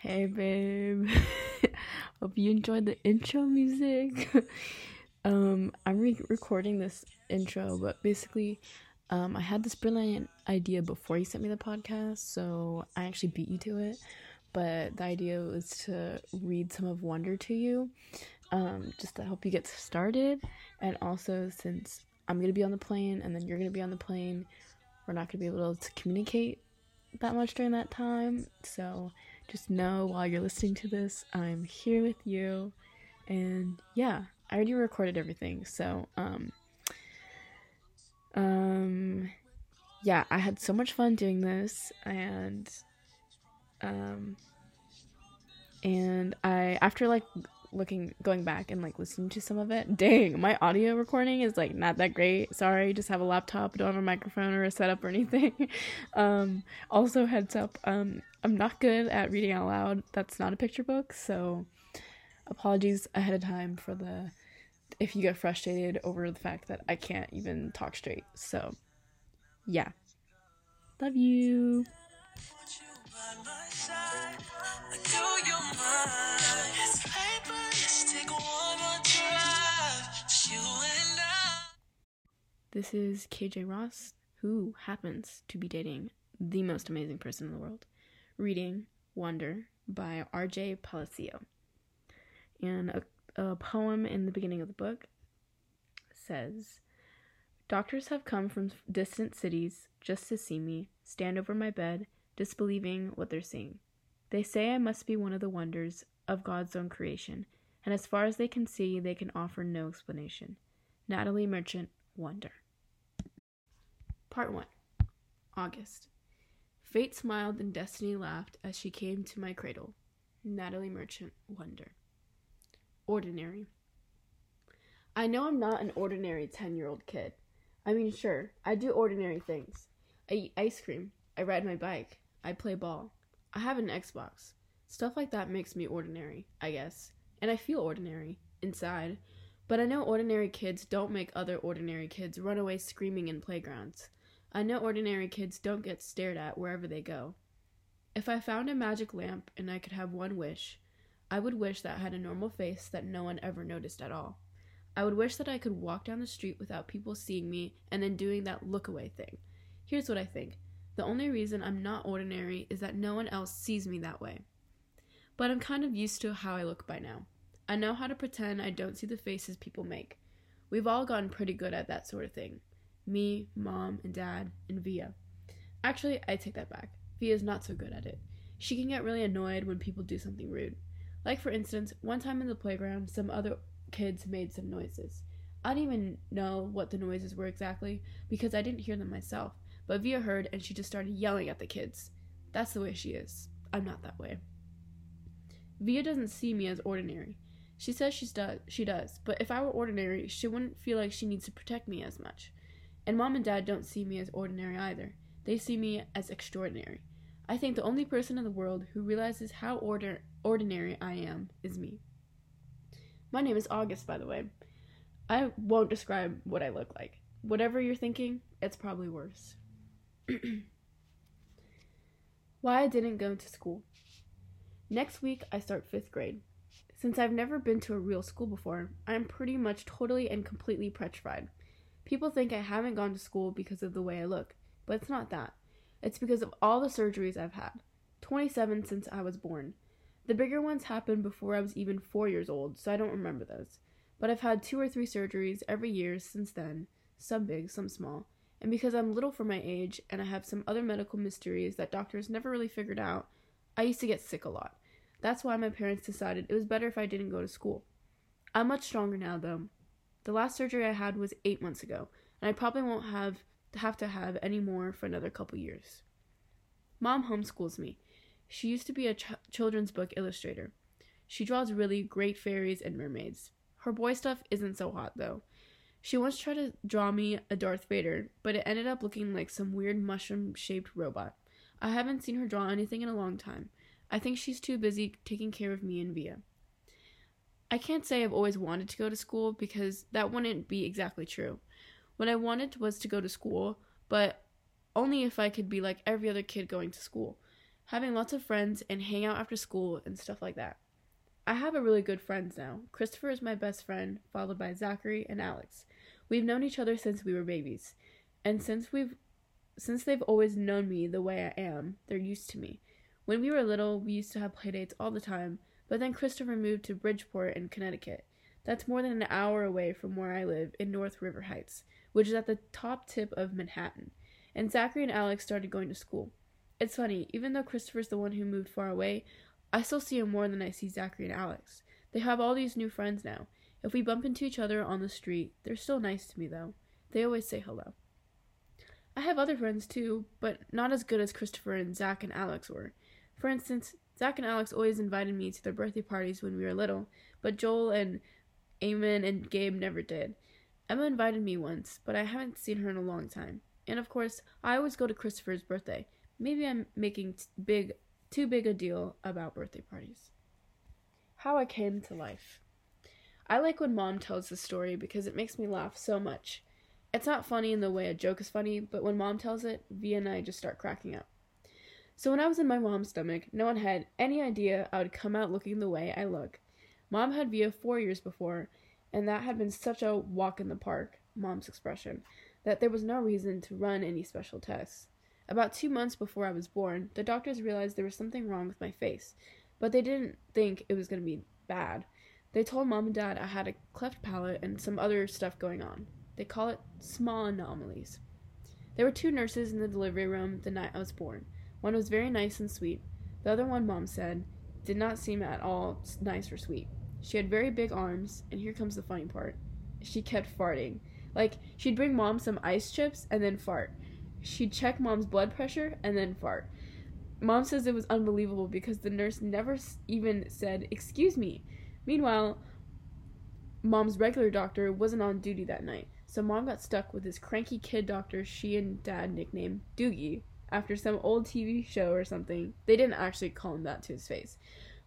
Hey, babe. Hope you enjoyed the intro music. um, I'm re- recording this intro, but basically, um, I had this brilliant idea before you sent me the podcast, so I actually beat you to it. But the idea was to read some of Wonder to you, um, just to help you get started. And also, since I'm gonna be on the plane and then you're gonna be on the plane, we're not gonna be able to communicate that much during that time. So just know while you're listening to this, I'm here with you. And yeah, I already recorded everything. So, um, um, yeah, I had so much fun doing this and, um, and I, after like looking going back and like listening to some of it. Dang my audio recording is like not that great. Sorry just have a laptop. Don't have a microphone or a setup or anything. Um also heads up um i'm not good at reading out loud. That's not a picture book so apologies ahead of time for the if you get frustrated over the fact that i can't even talk straight. So yeah. Love you This is KJ Ross, who happens to be dating the most amazing person in the world, reading Wonder by RJ Palacio. And a, a poem in the beginning of the book says Doctors have come from distant cities just to see me, stand over my bed, disbelieving what they're seeing. They say I must be one of the wonders of God's own creation, and as far as they can see, they can offer no explanation. Natalie Merchant, Wonder. Part 1 August. Fate smiled and destiny laughed as she came to my cradle. Natalie Merchant, Wonder. Ordinary. I know I'm not an ordinary 10 year old kid. I mean, sure, I do ordinary things. I eat ice cream. I ride my bike. I play ball. I have an Xbox. Stuff like that makes me ordinary, I guess. And I feel ordinary inside. But I know ordinary kids don't make other ordinary kids run away screaming in playgrounds. I know ordinary kids don't get stared at wherever they go. If I found a magic lamp and I could have one wish, I would wish that I had a normal face that no one ever noticed at all. I would wish that I could walk down the street without people seeing me and then doing that look away thing. Here's what I think the only reason I'm not ordinary is that no one else sees me that way. But I'm kind of used to how I look by now. I know how to pretend I don't see the faces people make. We've all gotten pretty good at that sort of thing. Me, mom, and dad, and Via. Actually, I take that back. Via's not so good at it. She can get really annoyed when people do something rude. Like, for instance, one time in the playground, some other kids made some noises. I didn't even know what the noises were exactly because I didn't hear them myself, but Via heard and she just started yelling at the kids. That's the way she is. I'm not that way. Via doesn't see me as ordinary. She says she's does she does, but if I were ordinary, she wouldn't feel like she needs to protect me as much. And mom and dad don't see me as ordinary either. They see me as extraordinary. I think the only person in the world who realizes how order- ordinary I am is me. My name is August, by the way. I won't describe what I look like. Whatever you're thinking, it's probably worse. Why I didn't go to school. Next week, I start fifth grade. Since I've never been to a real school before, I'm pretty much totally and completely petrified. People think I haven't gone to school because of the way I look, but it's not that. It's because of all the surgeries I've had 27 since I was born. The bigger ones happened before I was even four years old, so I don't remember those. But I've had two or three surgeries every year since then, some big, some small. And because I'm little for my age and I have some other medical mysteries that doctors never really figured out, I used to get sick a lot. That's why my parents decided it was better if I didn't go to school. I'm much stronger now, though. The last surgery I had was eight months ago, and I probably won't have have to have any more for another couple years. Mom homeschools me. She used to be a ch- children's book illustrator. She draws really great fairies and mermaids. Her boy stuff isn't so hot though. She once tried to draw me a Darth Vader, but it ended up looking like some weird mushroom shaped robot. I haven't seen her draw anything in a long time. I think she's too busy taking care of me and Via. I can't say I've always wanted to go to school because that wouldn't be exactly true. What I wanted was to go to school, but only if I could be like every other kid going to school, having lots of friends and hang out after school and stuff like that. I have a really good friends now. Christopher is my best friend, followed by Zachary and Alex. We've known each other since we were babies, and since we've since they've always known me the way I am, they're used to me. When we were little, we used to have playdates all the time, but then Christopher moved to Bridgeport in Connecticut. That's more than an hour away from where I live in North River Heights, which is at the top tip of Manhattan. And Zachary and Alex started going to school. It's funny, even though Christopher's the one who moved far away, I still see him more than I see Zachary and Alex. They have all these new friends now. If we bump into each other on the street, they're still nice to me though. They always say hello. I have other friends too, but not as good as Christopher and Zach and Alex were. For instance, Zach and Alex always invited me to their birthday parties when we were little, but Joel and Eamon and Gabe never did. Emma invited me once, but I haven't seen her in a long time. And of course, I always go to Christopher's birthday. Maybe I'm making t- big too big a deal about birthday parties. How I came to life. I like when mom tells the story because it makes me laugh so much. It's not funny in the way a joke is funny, but when mom tells it, Via and I just start cracking up. So when I was in my mom's stomach, no one had any idea I would come out looking the way I look. Mom had Via four years before, and that had been such a walk in the park, mom's expression, that there was no reason to run any special tests. About two months before I was born, the doctors realized there was something wrong with my face, but they didn't think it was going to be bad. They told mom and dad I had a cleft palate and some other stuff going on. They call it small anomalies. There were two nurses in the delivery room the night I was born. One was very nice and sweet. The other one, mom said, did not seem at all nice or sweet. She had very big arms, and here comes the funny part. She kept farting. Like, she'd bring mom some ice chips and then fart. She'd check mom's blood pressure and then fart. Mom says it was unbelievable because the nurse never even said, Excuse me. Meanwhile, mom's regular doctor wasn't on duty that night. So mom got stuck with this cranky kid doctor she and dad nicknamed Doogie after some old TV show or something. They didn't actually call him that to his face.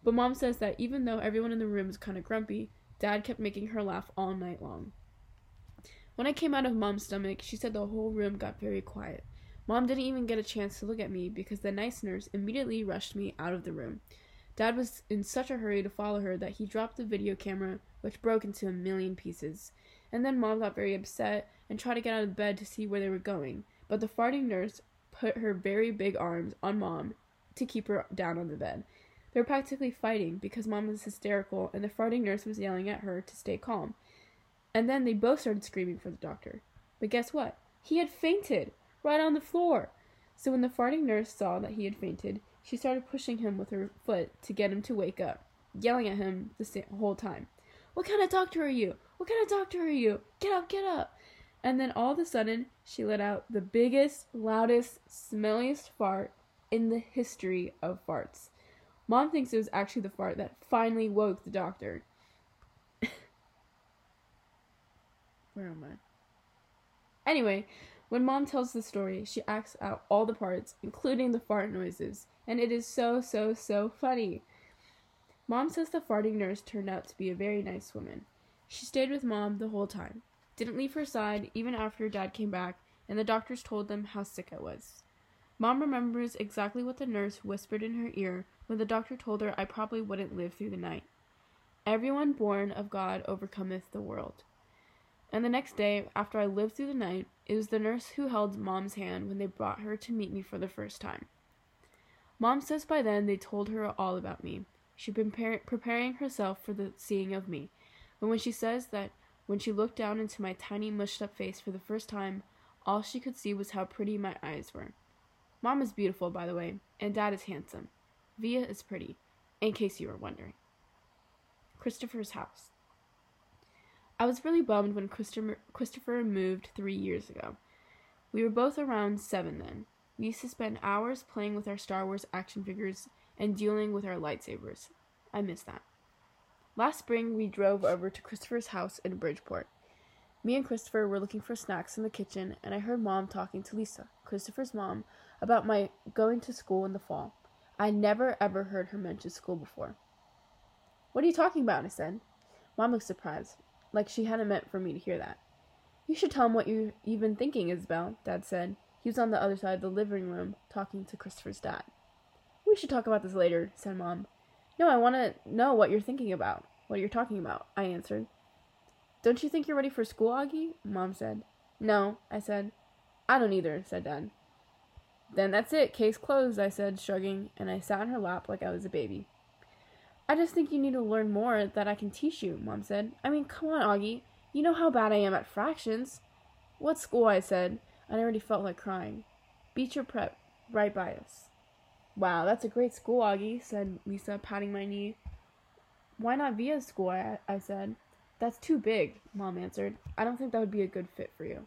But mom says that even though everyone in the room was kind of grumpy, dad kept making her laugh all night long. When I came out of mom's stomach, she said the whole room got very quiet. Mom didn't even get a chance to look at me because the nice nurse immediately rushed me out of the room. Dad was in such a hurry to follow her that he dropped the video camera, which broke into a million pieces. And then mom got very upset and tried to get out of bed to see where they were going. But the farting nurse put her very big arms on mom to keep her down on the bed. They were practically fighting because mom was hysterical and the farting nurse was yelling at her to stay calm. And then they both started screaming for the doctor. But guess what? He had fainted right on the floor. So when the farting nurse saw that he had fainted, she started pushing him with her foot to get him to wake up, yelling at him the whole time. What kind of doctor are you? What kind of doctor are you? Get up, get up. And then all of a sudden, she let out the biggest, loudest, smelliest fart in the history of farts. Mom thinks it was actually the fart that finally woke the doctor. Where am I? Anyway, when mom tells the story, she acts out all the parts, including the fart noises, and it is so, so, so funny. Mom says the farting nurse turned out to be a very nice woman. She stayed with mom the whole time, didn't leave her side even after dad came back, and the doctors told them how sick I was. Mom remembers exactly what the nurse whispered in her ear when the doctor told her I probably wouldn't live through the night. Everyone born of God overcometh the world. And the next day, after I lived through the night, it was the nurse who held Mom's hand when they brought her to meet me for the first time. Mom says by then they told her all about me. She'd been par- preparing herself for the seeing of me, but when she says that when she looked down into my tiny mushed up face for the first time, all she could see was how pretty my eyes were. Mom is beautiful, by the way, and Dad is handsome. Via is pretty, in case you were wondering. Christopher's house. I was really bummed when Christopher, moved three years ago. We were both around seven then. We used to spend hours playing with our Star Wars action figures and dealing with our lightsabers. I miss that. Last spring, we drove over to Christopher's house in Bridgeport. Me and Christopher were looking for snacks in the kitchen, and I heard Mom talking to Lisa, Christopher's mom, about my going to school in the fall. I never ever heard her mention school before. What are you talking about? I said. Mom looked surprised, like she hadn't meant for me to hear that. You should tell him what you, you've been thinking, Isabel, Dad said. He was on the other side of the living room talking to Christopher's dad. We should talk about this later, said Mom. No, I want to know what you're thinking about, what you're talking about, I answered. Don't you think you're ready for school, Augie? Mom said. No, I said. I don't either, said Dad. Then that's it, case closed, I said, shrugging, and I sat on her lap like I was a baby. I just think you need to learn more that I can teach you, Mom said. I mean, come on, Augie. You know how bad I am at fractions. What school? I said. I already felt like crying. Beecher Prep, right by us. Wow, that's a great school, Augie, said Lisa, patting my knee. Why not Via's school? I, I said. That's too big, Mom answered. I don't think that would be a good fit for you.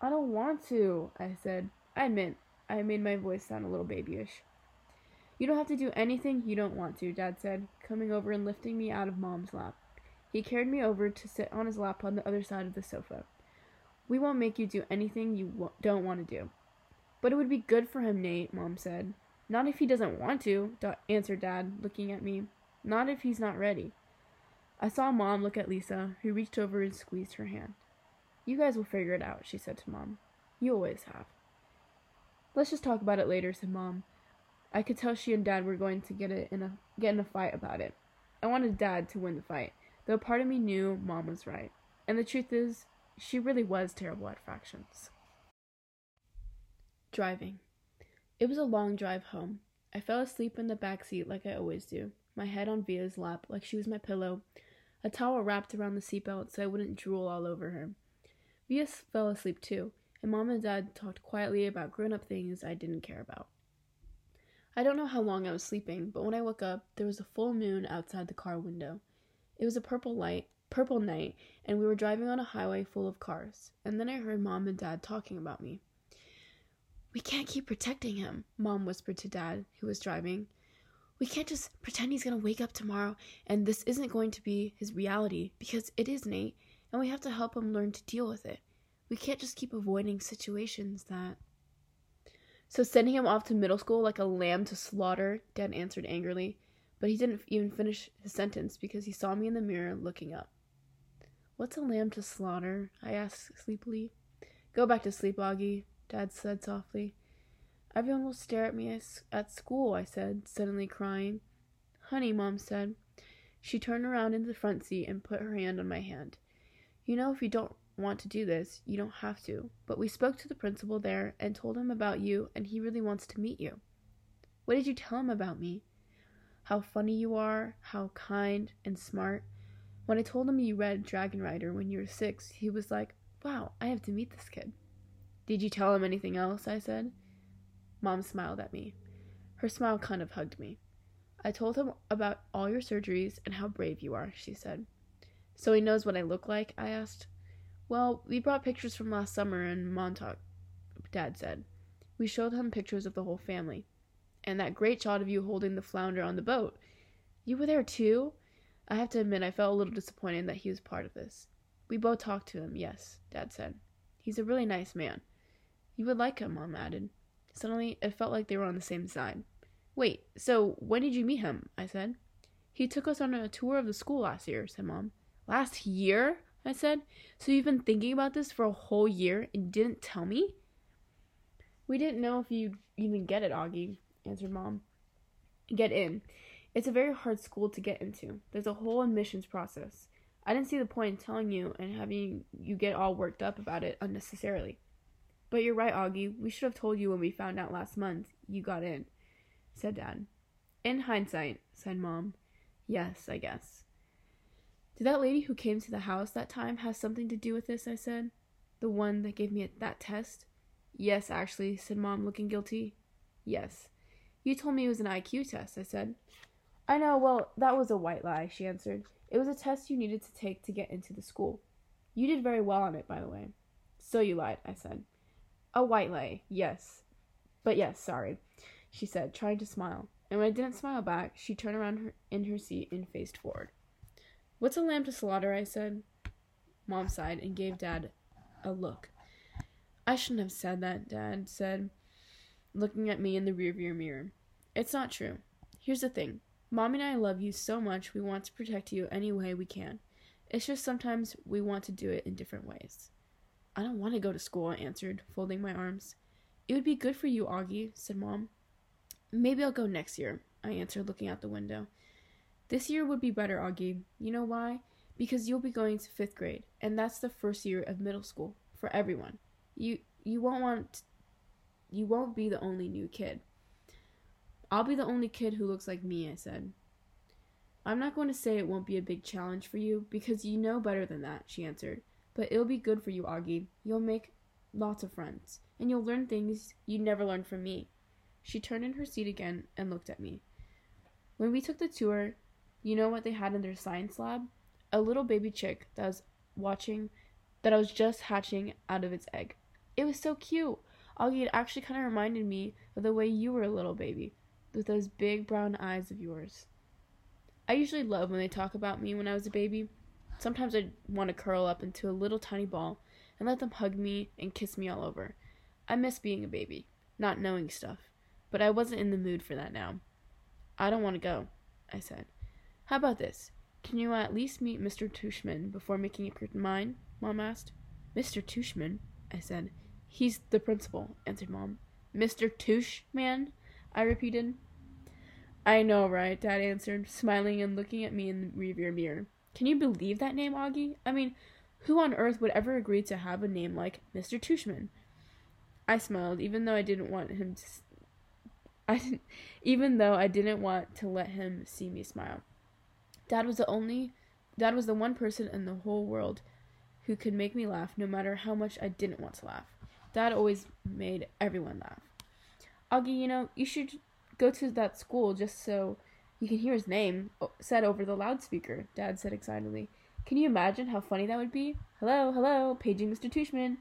I don't want to, I said. I admit, I made my voice sound a little babyish. You don't have to do anything you don't want to, Dad said, coming over and lifting me out of Mom's lap. He carried me over to sit on his lap on the other side of the sofa. We won't make you do anything you don't want to do. But it would be good for him, Nate, Mom said. Not if he doesn't want to, answered Dad, looking at me. Not if he's not ready. I saw Mom look at Lisa, who reached over and squeezed her hand. You guys will figure it out, she said to Mom. You always have. Let's just talk about it later, said Mom. I could tell she and Dad were going to get it in a get in a fight about it. I wanted Dad to win the fight, though part of me knew Mom was right. And the truth is, she really was terrible at fractions. Driving. It was a long drive home. I fell asleep in the back seat like I always do, my head on Via's lap like she was my pillow, a towel wrapped around the seatbelt so I wouldn't drool all over her. Via fell asleep too, and Mom and Dad talked quietly about grown up things I didn't care about. I don't know how long I was sleeping, but when I woke up, there was a full moon outside the car window. It was a purple light, purple night, and we were driving on a highway full of cars. And then I heard Mom and Dad talking about me. We can't keep protecting him, Mom whispered to Dad, who was driving. We can't just pretend he's going to wake up tomorrow and this isn't going to be his reality because it is Nate, and we have to help him learn to deal with it. We can't just keep avoiding situations that. So sending him off to middle school like a lamb to slaughter, Dad answered angrily, but he didn't even finish his sentence because he saw me in the mirror looking up. What's a lamb to slaughter? I asked sleepily. Go back to sleep, Augie, Dad said softly. Everyone will stare at me at school, I said, suddenly crying. Honey, Mom said. She turned around in the front seat and put her hand on my hand. You know, if you don't want to do this, you don't have to. But we spoke to the principal there and told him about you, and he really wants to meet you. What did you tell him about me? How funny you are, how kind and smart. When I told him you read Dragon Rider when you were six, he was like, Wow, I have to meet this kid. Did you tell him anything else? I said. Mom smiled at me. Her smile kind of hugged me. I told him about all your surgeries and how brave you are, she said. So he knows what I look like? I asked. Well, we brought pictures from last summer in Montauk, Dad said. We showed him pictures of the whole family. And that great shot of you holding the flounder on the boat. You were there too? I have to admit, I felt a little disappointed that he was part of this. We both talked to him, yes, Dad said. He's a really nice man. You would like him, Mom added. Suddenly, it felt like they were on the same side. Wait, so when did you meet him? I said. He took us on a tour of the school last year, said Mom. Last year? I said. So you've been thinking about this for a whole year and didn't tell me? We didn't know if you'd even get it, Augie, answered Mom. Get in. It's a very hard school to get into. There's a whole admissions process. I didn't see the point in telling you and having you get all worked up about it unnecessarily. But you're right, Augie. We should have told you when we found out last month you got in, said Dad. In hindsight, said Mom. Yes, I guess. Did that lady who came to the house that time have something to do with this? I said. The one that gave me that test? Yes, actually, said Mom, looking guilty. Yes. You told me it was an IQ test, I said. I know, well, that was a white lie, she answered. It was a test you needed to take to get into the school. You did very well on it, by the way. So you lied, I said. A white lie, yes. But yes, sorry, she said, trying to smile. And when I didn't smile back, she turned around her, in her seat and faced forward. What's a lamb to slaughter? I said. Mom sighed and gave Dad a look. I shouldn't have said that, Dad said, looking at me in the rearview mirror. It's not true. Here's the thing Mom and I love you so much, we want to protect you any way we can. It's just sometimes we want to do it in different ways. I don't want to go to school, I answered, folding my arms. It would be good for you, Augie, said Mom. Maybe I'll go next year, I answered, looking out the window. This year would be better, Augie. You know why? Because you'll be going to fifth grade, and that's the first year of middle school for everyone. You you won't want you won't be the only new kid. I'll be the only kid who looks like me, I said. I'm not going to say it won't be a big challenge for you because you know better than that, she answered. But it'll be good for you, Augie. You'll make lots of friends, and you'll learn things you never learned from me. She turned in her seat again and looked at me. When we took the tour, you know what they had in their science lab? A little baby chick that was watching, that I was just hatching out of its egg. It was so cute. Augie, it actually kind of reminded me of the way you were a little baby, with those big brown eyes of yours. I usually love when they talk about me when I was a baby. Sometimes I want to curl up into a little tiny ball and let them hug me and kiss me all over. I miss being a baby, not knowing stuff, but I wasn't in the mood for that now. I don't want to go, I said. How about this? Can you at least meet Mr. Tushman before making up your mind? Mom asked. Mr. Tushman? I said. He's the principal, answered Mom. Mr. Tushman? I repeated. I know, right? Dad answered, smiling and looking at me in the rearview mirror. Can you believe that name, Augie? I mean, who on earth would ever agree to have a name like Mr. Tushman? I smiled, even though I didn't want him to. I didn't, even though I didn't want to let him see me smile. Dad was the only, Dad was the one person in the whole world who could make me laugh, no matter how much I didn't want to laugh. Dad always made everyone laugh. Augie, you know, you should go to that school just so you can hear his name said over the loudspeaker, Dad said excitedly. Can you imagine how funny that would be? Hello, hello, paging Mr. Tushman.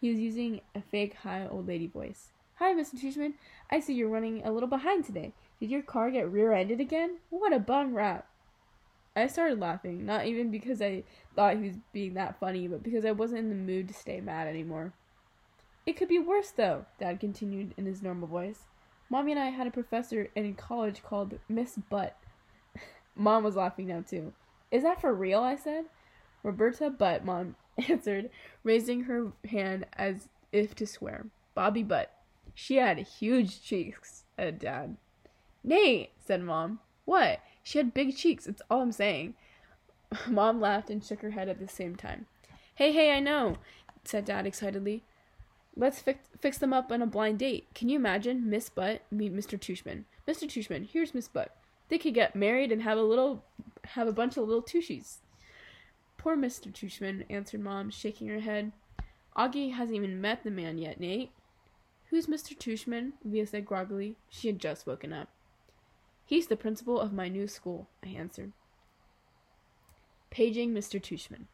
He was using a fake high old lady voice. Hi, Mr. Tushman. I see you're running a little behind today. Did your car get rear ended again? What a bum rap. I started laughing, not even because I thought he was being that funny, but because I wasn't in the mood to stay mad anymore. It could be worse, though, Dad continued in his normal voice. Mommy and I had a professor in college called Miss Butt. Mom was laughing now, too. Is that for real? I said. Roberta Butt, Mom answered, raising her hand as if to swear. Bobby Butt. She had huge cheeks, said Dad. Nate, said Mom. What? She had big cheeks, it's all I'm saying. Mom laughed and shook her head at the same time. Hey, hey, I know, said Dad excitedly. Let's fix, fix them up on a blind date. Can you imagine Miss Butt meet Mr. Tushman? Mr. Tushman, here's Miss Butt. They could get married and have a little, have a bunch of little tushies. Poor Mr. Tushman, answered Mom, shaking her head. Augie hasn't even met the man yet, Nate. Who's Mr. Tushman? Leah said groggily. She had just woken up. He's the principal of my new school, I answered. Paging Mr. Tushman.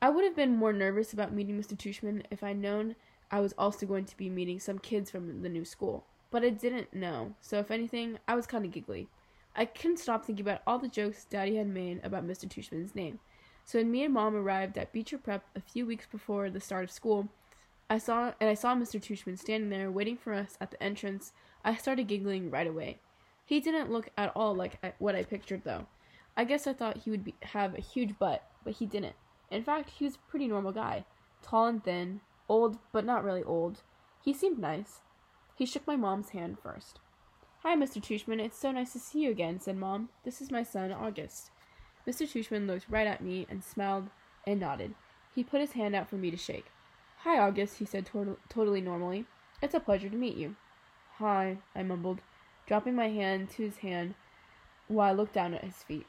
I would have been more nervous about meeting Mr. Tushman if I'd known I was also going to be meeting some kids from the new school. But I didn't know, so if anything, I was kind of giggly. I couldn't stop thinking about all the jokes Daddy had made about Mr. Tushman's name. So when me and Mom arrived at Beecher Prep a few weeks before the start of school, I saw and I saw Mr. Tushman standing there waiting for us at the entrance. I started giggling right away. He didn't look at all like what I pictured, though. I guess I thought he would be, have a huge butt, but he didn't. In fact, he was a pretty normal guy. Tall and thin, old, but not really old. He seemed nice. He shook my mom's hand first. Hi, Mr. Tushman. It's so nice to see you again, said Mom. This is my son, August. Mr. Tushman looked right at me and smiled and nodded. He put his hand out for me to shake. Hi, August, he said to- totally normally. It's a pleasure to meet you. Hi, I mumbled, dropping my hand to his hand while I looked down at his feet.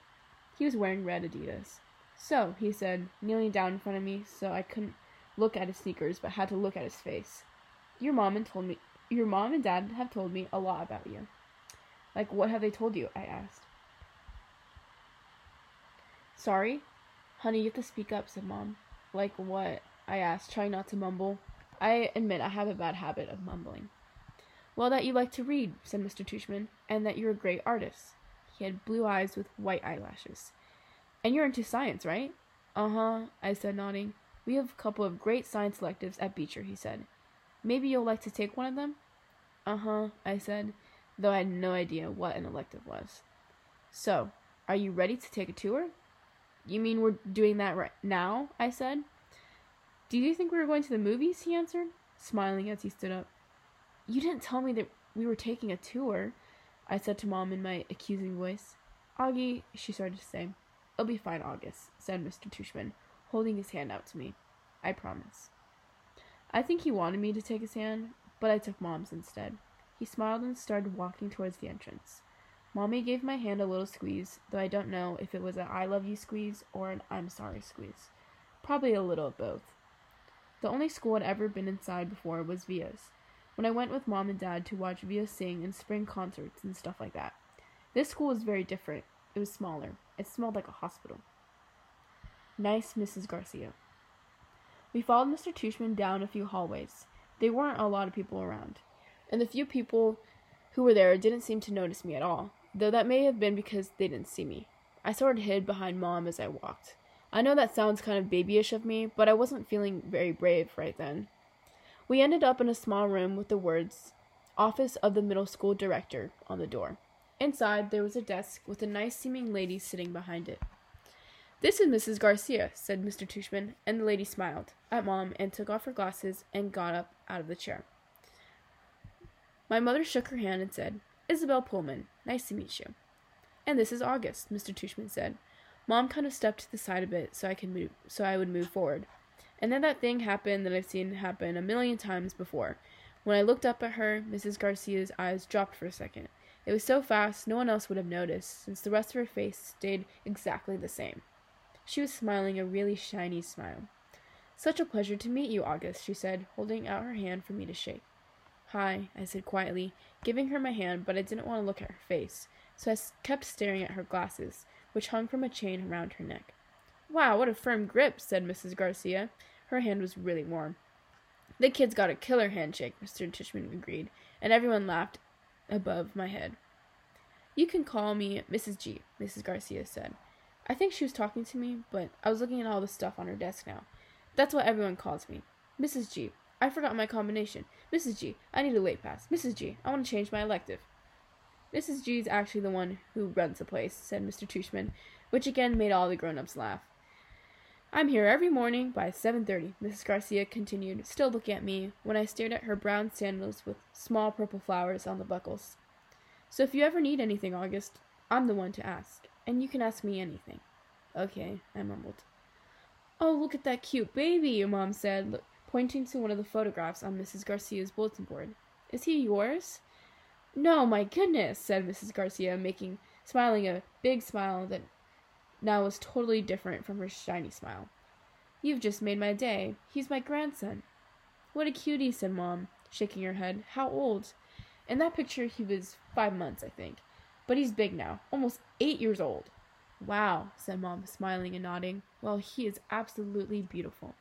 He was wearing red Adidas. So, he said, kneeling down in front of me so I couldn't look at his sneakers but had to look at his face. Your mom and told me your mom and dad have told me a lot about you. Like what have they told you? I asked. Sorry? Honey, you have to speak up, said mom. Like what? I asked, trying not to mumble. I admit I have a bad habit of mumbling. Well, that you like to read, said Mr. Tushman, and that you're a great artist. He had blue eyes with white eyelashes. And you're into science, right? Uh huh, I said, nodding. We have a couple of great science electives at Beecher, he said. Maybe you'll like to take one of them? Uh huh, I said, though I had no idea what an elective was. So, are you ready to take a tour? You mean we're doing that right now? I said. Do you think we were going to the movies? He answered, smiling as he stood up. You didn't tell me that we were taking a tour, I said to Mom in my accusing voice. Augie, she started to say. It'll be fine, August, said Mr. Tushman, holding his hand out to me. I promise. I think he wanted me to take his hand, but I took Mom's instead. He smiled and started walking towards the entrance. Mommy gave my hand a little squeeze, though I don't know if it was an I love you squeeze or an I'm sorry squeeze. Probably a little of both. The only school I'd ever been inside before was Via's, when I went with mom and dad to watch Via sing and spring concerts and stuff like that. This school was very different. It was smaller. It smelled like a hospital. Nice Mrs. Garcia. We followed Mr. Tushman down a few hallways. There weren't a lot of people around, and the few people who were there didn't seem to notice me at all, though that may have been because they didn't see me. I sort of hid behind Mom as I walked. I know that sounds kind of babyish of me, but I wasn't feeling very brave right then. We ended up in a small room with the words, Office of the Middle School Director, on the door. Inside, there was a desk with a nice seeming lady sitting behind it. This is Mrs. Garcia, said Mr. Tushman, and the lady smiled at Mom and took off her glasses and got up out of the chair. My mother shook her hand and said, Isabel Pullman, nice to meet you. And this is August, Mr. Tushman said. Mom kind of stepped to the side a bit so I could move so I would move forward. And then that thing happened that I've seen happen a million times before. When I looked up at her, Mrs. Garcia's eyes dropped for a second. It was so fast no one else would have noticed, since the rest of her face stayed exactly the same. She was smiling a really shiny smile. Such a pleasure to meet you, August, she said, holding out her hand for me to shake. Hi, I said quietly, giving her my hand, but I didn't want to look at her face, so I kept staring at her glasses, which hung from a chain around her neck. Wow, what a firm grip, said Mrs. Garcia. Her hand was really warm. The kid's got a killer handshake, Mr. Tushman agreed, and everyone laughed above my head. You can call me Mrs. G, Mrs. Garcia said. I think she was talking to me, but I was looking at all the stuff on her desk now. That's what everyone calls me. Mrs. G. I forgot my combination. Mrs. G. I need a late pass. Mrs. G. I want to change my elective. Mrs. G is actually the one who runs the place, said Mr. Tushman, which again made all the grown-ups laugh. I'm here every morning by 7:30, Mrs. Garcia continued, still looking at me when I stared at her brown sandals with small purple flowers on the buckles. So if you ever need anything, August, I'm the one to ask, and you can ask me anything. Okay, I mumbled. Oh, look at that cute baby, your Mom said, pointing to one of the photographs on Mrs. Garcia's bulletin board. Is he yours? No, my goodness, said Mrs. Garcia, making smiling a big smile that now was totally different from her shiny smile. You've just made my day. He's my grandson. What a cutie, said Mom, shaking her head. How old? In that picture he was five months, I think. But he's big now, almost eight years old. Wow, said Mom, smiling and nodding. Well, he is absolutely beautiful.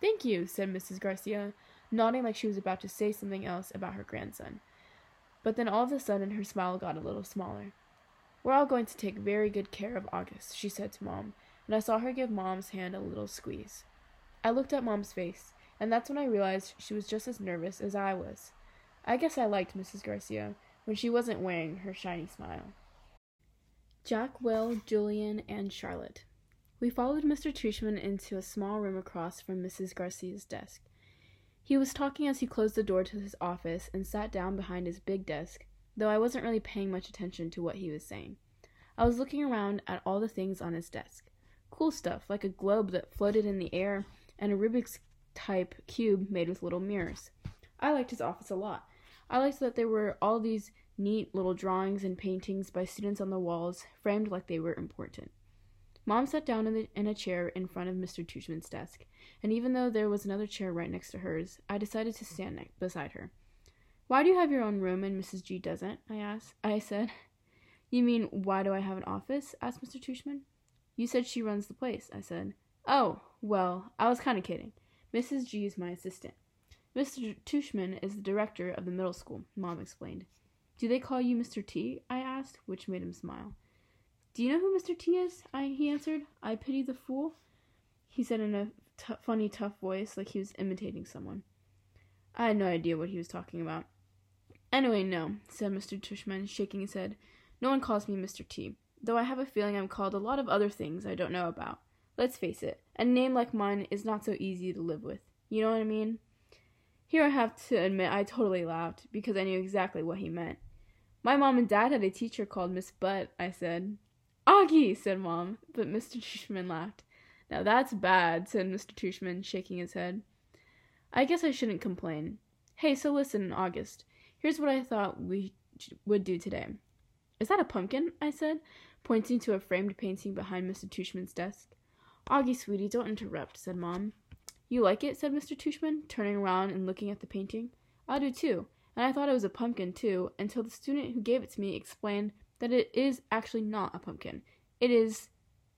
Thank you, said Mrs. Garcia, nodding like she was about to say something else about her grandson. But then all of a sudden her smile got a little smaller. We're all going to take very good care of August, she said to Mom, and I saw her give Mom's hand a little squeeze. I looked at Mom's face, and that's when I realized she was just as nervous as I was. I guess I liked Mrs. Garcia when she wasn't wearing her shiny smile. Jack, Will, Julian, and Charlotte. We followed Mr. Tushman into a small room across from Mrs. Garcia's desk. He was talking as he closed the door to his office and sat down behind his big desk, though I wasn't really paying much attention to what he was saying. I was looking around at all the things on his desk. Cool stuff, like a globe that floated in the air and a Rubik's type cube made with little mirrors. I liked his office a lot. I liked that there were all these neat little drawings and paintings by students on the walls, framed like they were important. Mom sat down in, the, in a chair in front of Mr. Tushman's desk, and even though there was another chair right next to hers, I decided to stand next, beside her. Why do you have your own room and Mrs. G doesn't? I asked. I said. You mean, why do I have an office? asked Mr. Tushman. You said she runs the place, I said. Oh, well, I was kind of kidding. Mrs. G is my assistant. Mr. Tushman is the director of the middle school, Mom explained. Do they call you Mr. T? I asked, which made him smile. Do you know who Mr. T is? I, he answered. I pity the fool. He said in a t- funny, tough voice, like he was imitating someone. I had no idea what he was talking about. Anyway, no, said Mr. Tushman, shaking his head. No one calls me Mr. T, though I have a feeling I'm called a lot of other things I don't know about. Let's face it, a name like mine is not so easy to live with. You know what I mean? Here I have to admit I totally laughed because I knew exactly what he meant. My mom and dad had a teacher called Miss Butt, I said. Augie, said Mom, but Mr. Tushman laughed. Now that's bad, said Mr. Tushman, shaking his head. I guess I shouldn't complain. Hey, so listen, August. Here's what I thought we would do today. Is that a pumpkin? I said, pointing to a framed painting behind Mr. Tushman's desk. Augie, sweetie, don't interrupt, said Mom. You like it? said Mr. Tushman, turning around and looking at the painting. I do too, and I thought it was a pumpkin too, until the student who gave it to me explained that it is actually not a pumpkin. It is.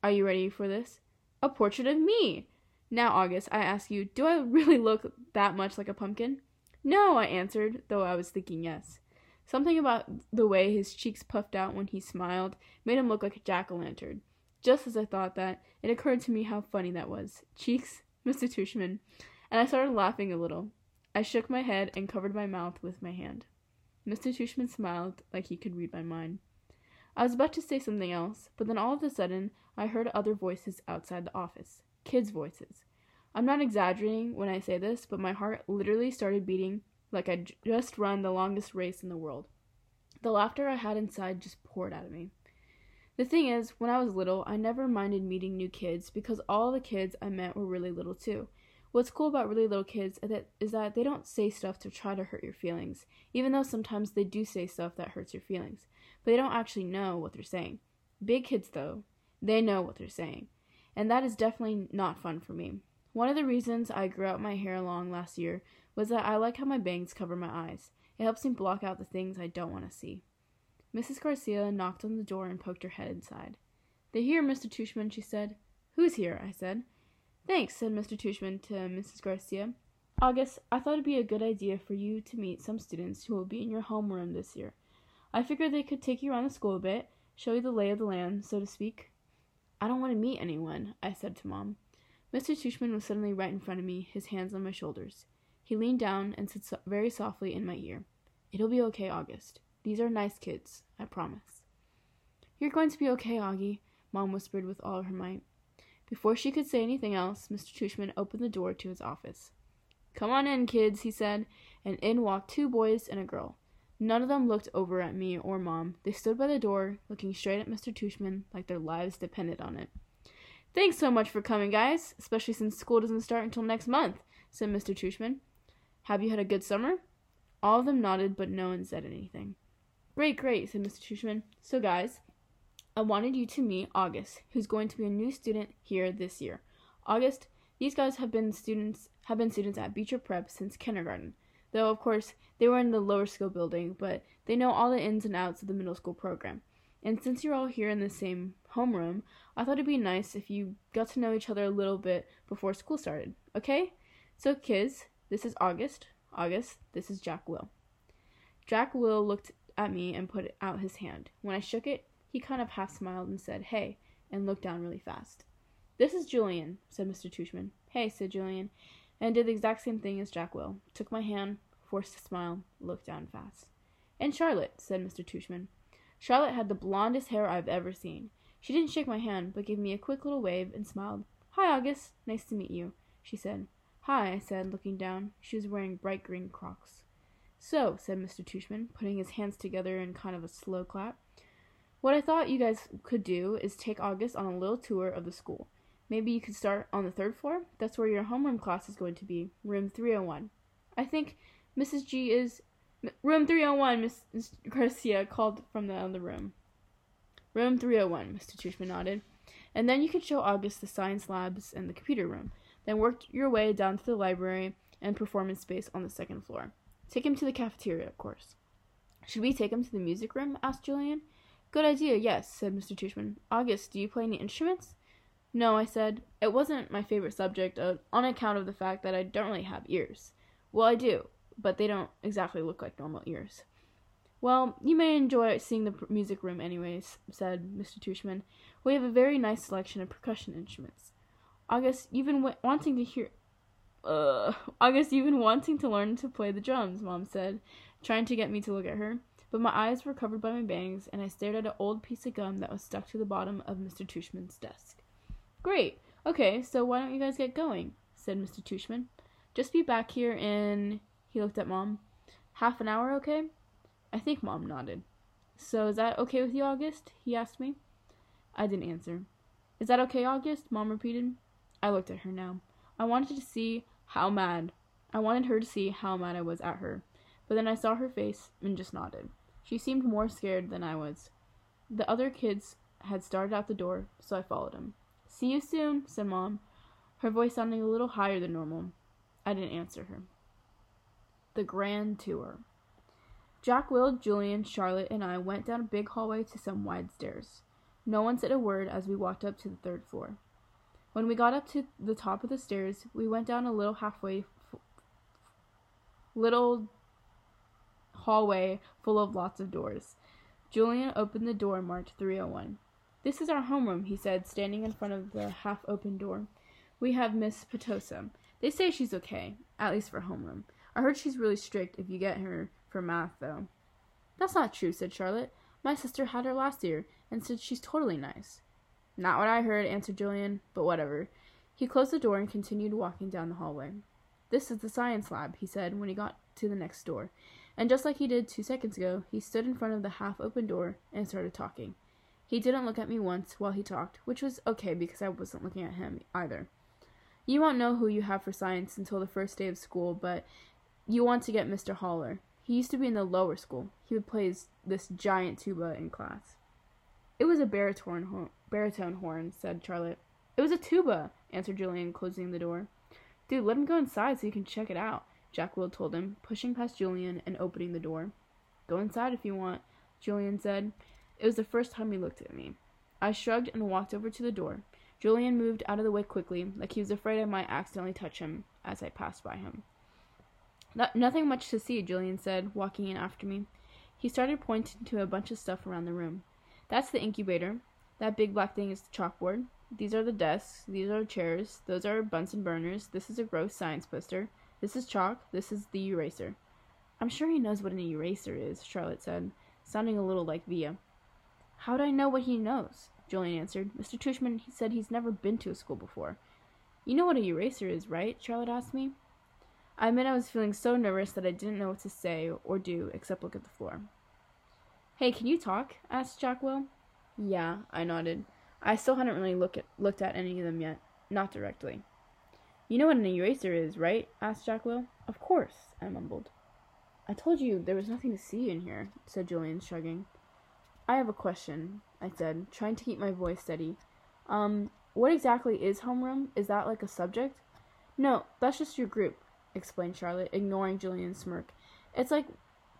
Are you ready for this? A portrait of me! Now, August, I ask you, do I really look that much like a pumpkin? No, I answered, though I was thinking yes. Something about the way his cheeks puffed out when he smiled made him look like a jack o' lantern. Just as I thought that, it occurred to me how funny that was. Cheeks, Mr. Tushman. And I started laughing a little. I shook my head and covered my mouth with my hand. Mr. Tushman smiled like he could read my mind. I was about to say something else, but then all of a sudden I heard other voices outside the office. Kids' voices. I'm not exaggerating when I say this, but my heart literally started beating like I'd just run the longest race in the world. The laughter I had inside just poured out of me. The thing is, when I was little, I never minded meeting new kids because all the kids I met were really little too. What's cool about really little kids is that they don't say stuff to try to hurt your feelings, even though sometimes they do say stuff that hurts your feelings, but they don't actually know what they're saying. Big kids, though, they know what they're saying, and that is definitely not fun for me. One of the reasons I grew out my hair long last year was that I like how my bangs cover my eyes. It helps me block out the things I don't want to see. Mrs. Garcia knocked on the door and poked her head inside. They hear Mr. Tushman, she said. Who's here? I said. Thanks, said Mr. Tushman to Mrs. Garcia. August, I thought it'd be a good idea for you to meet some students who will be in your homeroom this year. I figured they could take you around the school a bit, show you the lay of the land, so to speak. I don't want to meet anyone, I said to Mom. Mr. Tushman was suddenly right in front of me, his hands on my shoulders. He leaned down and said so- very softly in my ear, It'll be okay, August. These are nice kids, I promise. You're going to be okay, Augie, Mom whispered with all her might. Before she could say anything else, Mr. Tushman opened the door to his office. Come on in, kids, he said, and in walked two boys and a girl. None of them looked over at me or Mom. They stood by the door, looking straight at Mr. Tushman like their lives depended on it. Thanks so much for coming, guys, especially since school doesn't start until next month, said Mr. Tushman. Have you had a good summer? All of them nodded, but no one said anything. Great, great, said Mr. Tushman. So, guys, I wanted you to meet August, who's going to be a new student here this year. August, these guys have been students have been students at Beecher Prep since kindergarten. Though of course they were in the lower school building, but they know all the ins and outs of the middle school program. And since you're all here in the same homeroom, I thought it'd be nice if you got to know each other a little bit before school started. Okay? So kids, this is August. August, this is Jack Will. Jack Will looked at me and put out his hand. When I shook it, he kind of half smiled and said, Hey, and looked down really fast. This is Julian, said Mr. Tushman. Hey, said Julian, and did the exact same thing as Jack Will. Took my hand, forced a smile, looked down fast. And Charlotte, said Mr. Tushman. Charlotte had the blondest hair I've ever seen. She didn't shake my hand, but gave me a quick little wave and smiled. Hi, August. Nice to meet you, she said. Hi, I said, looking down. She was wearing bright green crocs. So, said Mr. Tushman, putting his hands together in kind of a slow clap, what I thought you guys could do is take August on a little tour of the school. Maybe you could start on the third floor? That's where your homeroom class is going to be, room 301. I think Mrs. G is. Room 301, Miss Garcia called from the other room. Room 301, Mr. Tushman nodded. And then you could show August the science labs and the computer room then work your way down to the library and performance space on the second floor. Take him to the cafeteria, of course. Should we take him to the music room? asked Julian. Good idea, yes, said Mr. Tushman. August, do you play any instruments? No, I said. It wasn't my favorite subject uh, on account of the fact that I don't really have ears. Well, I do, but they don't exactly look like normal ears. Well, you may enjoy seeing the music room anyways, said Mr. Tushman. We have a very nice selection of percussion instruments. August, you've been wanting to hear. Uh, August, you've been wanting to learn to play the drums, Mom said, trying to get me to look at her. But my eyes were covered by my bangs, and I stared at an old piece of gum that was stuck to the bottom of Mr. Tushman's desk. Great. Okay, so why don't you guys get going? said Mr. Tushman. Just be back here in. He looked at Mom. Half an hour, okay? I think Mom nodded. So is that okay with you, August? He asked me. I didn't answer. Is that okay, August? Mom repeated. I looked at her now. I wanted to see how mad. I wanted her to see how mad I was at her. But then I saw her face and just nodded. She seemed more scared than I was. The other kids had started out the door, so I followed him. See you soon, said Mom, her voice sounding a little higher than normal. I didn't answer her. The Grand Tour. Jack, Will, Julian, Charlotte, and I went down a big hallway to some wide stairs. No one said a word as we walked up to the third floor. When we got up to the top of the stairs, we went down a little halfway, f- little hallway full of lots of doors. Julian opened the door marked 301. This is our homeroom, he said, standing in front of the half open door. We have Miss Petosa. They say she's okay, at least for homeroom. I heard she's really strict if you get her for math, though. That's not true, said Charlotte. My sister had her last year and said she's totally nice. Not what I heard, answered Julian, but whatever. He closed the door and continued walking down the hallway. This is the science lab, he said when he got to the next door. And just like he did two seconds ago, he stood in front of the half open door and started talking. He didn't look at me once while he talked, which was okay because I wasn't looking at him either. You won't know who you have for science until the first day of school, but you want to get Mr. Haller. He used to be in the lower school. He would play this giant tuba in class. It was a baritone horn, baritone horn, said Charlotte. It was a tuba, answered Julian, closing the door. Dude, let him go inside so you can check it out, Jack Will told him, pushing past Julian and opening the door. Go inside if you want, Julian said. It was the first time he looked at me. I shrugged and walked over to the door. Julian moved out of the way quickly, like he was afraid I might accidentally touch him as I passed by him. Nothing much to see, Julian said, walking in after me. He started pointing to a bunch of stuff around the room. That's the incubator. That big black thing is the chalkboard. These are the desks. These are chairs. Those are Bunsen burners. This is a gross science poster. This is chalk. This is the eraser. I'm sure he knows what an eraser is, Charlotte said, sounding a little like Via. How'd I know what he knows? Julian answered. Mr. Tushman he said he's never been to a school before. You know what a eraser is, right? Charlotte asked me. I admit I was feeling so nervous that I didn't know what to say or do except look at the floor. Hey, can you talk? asked Jack Will. Yeah, I nodded. I still hadn't really look at, looked at any of them yet. Not directly. You know what an eraser is, right? asked Jack Will. Of course, I mumbled. I told you there was nothing to see in here, said Julian, shrugging. I have a question, I said, trying to keep my voice steady. Um, what exactly is homeroom? Is that like a subject? No, that's just your group explained Charlotte, ignoring Julian's smirk. It's like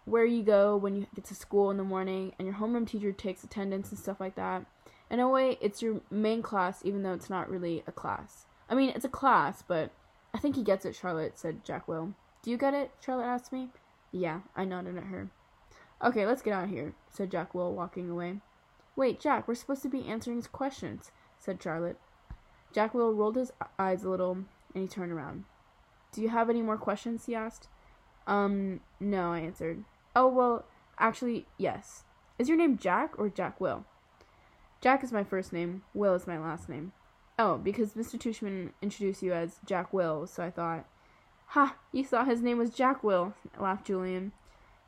where you go when you get to school in the morning and your homeroom teacher takes attendance and stuff like that. In a way, it's your main class, even though it's not really a class. I mean, it's a class, but I think he gets it, Charlotte, said Jack Will. Do you get it? Charlotte asked me. Yeah, I nodded at her. Okay, let's get out of here, said Jack Will, walking away. Wait, Jack, we're supposed to be answering his questions, said Charlotte. Jack Will rolled his eyes a little, and he turned around. Do you have any more questions? he asked. Um, no, I answered. Oh, well, actually, yes. Is your name Jack or Jack Will? Jack is my first name, Will is my last name. Oh, because Mr. Tushman introduced you as Jack Will, so I thought. Ha! You thought his name was Jack Will, laughed Julian.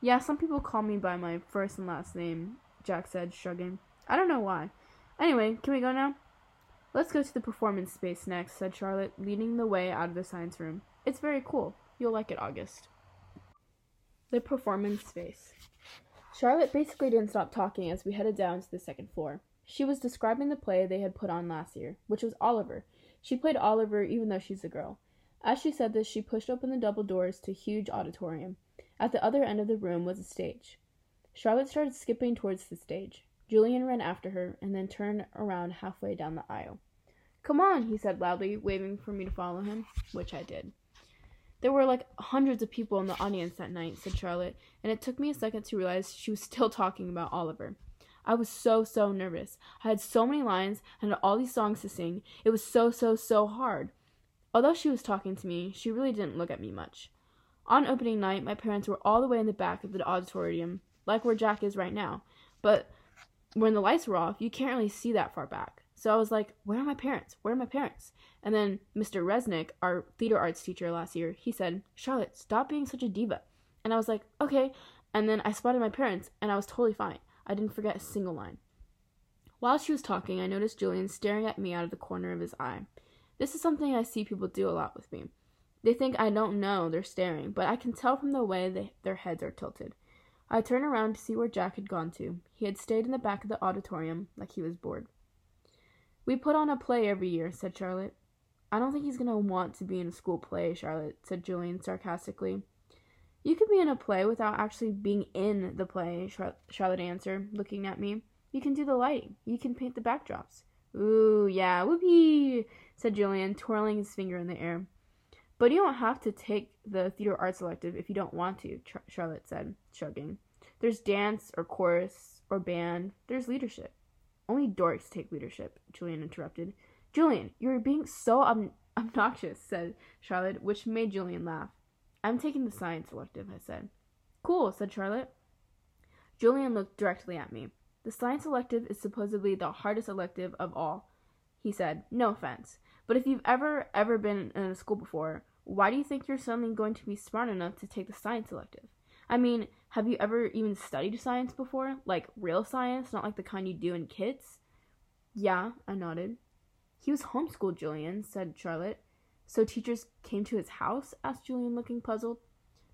Yeah, some people call me by my first and last name, Jack said, shrugging. I don't know why. Anyway, can we go now? Let's go to the performance space next, said Charlotte, leading the way out of the science room. It's very cool. You'll like it, August. The performance space. Charlotte basically didn't stop talking as we headed down to the second floor. She was describing the play they had put on last year, which was Oliver. She played Oliver even though she's a girl. As she said this, she pushed open the double doors to a huge auditorium. At the other end of the room was a stage. Charlotte started skipping towards the stage. Julian ran after her and then turned around halfway down the aisle. Come on, he said loudly, waving for me to follow him, which I did. There were like hundreds of people in the audience that night, said Charlotte, and it took me a second to realize she was still talking about Oliver. I was so, so nervous. I had so many lines and all these songs to sing. It was so, so, so hard. Although she was talking to me, she really didn't look at me much. On opening night, my parents were all the way in the back of the auditorium, like where Jack is right now. But when the lights were off, you can't really see that far back. So I was like, Where are my parents? Where are my parents? And then Mr. Resnick, our theater arts teacher last year, he said, Charlotte, stop being such a diva. And I was like, Okay. And then I spotted my parents, and I was totally fine. I didn't forget a single line. While she was talking, I noticed Julian staring at me out of the corner of his eye. This is something I see people do a lot with me. They think I don't know they're staring, but I can tell from the way they, their heads are tilted. I turn around to see where Jack had gone to. He had stayed in the back of the auditorium like he was bored. We put on a play every year, said Charlotte. I don't think he's going to want to be in a school play, Charlotte, said Julian sarcastically. You could be in a play without actually being in the play, Charlotte answered, looking at me. You can do the lighting. You can paint the backdrops. Ooh, yeah, whoopee, said Julian, twirling his finger in the air. But you don't have to take the theater arts elective if you don't want to, Charlotte said, shrugging. There's dance or chorus or band. There's leadership. Only dorks take leadership, Julian interrupted. Julian, you're being so ob- obnoxious, said Charlotte, which made Julian laugh. I'm taking the science elective, I said. Cool, said Charlotte. Julian looked directly at me. The science elective is supposedly the hardest elective of all, he said. No offense. But if you've ever, ever been in a school before, why do you think you're suddenly going to be smart enough to take the science elective? I mean, have you ever even studied science before? Like real science, not like the kind you do in kits? Yeah, I nodded. He was homeschooled, Julian, said Charlotte. So teachers came to his house? asked Julian, looking puzzled.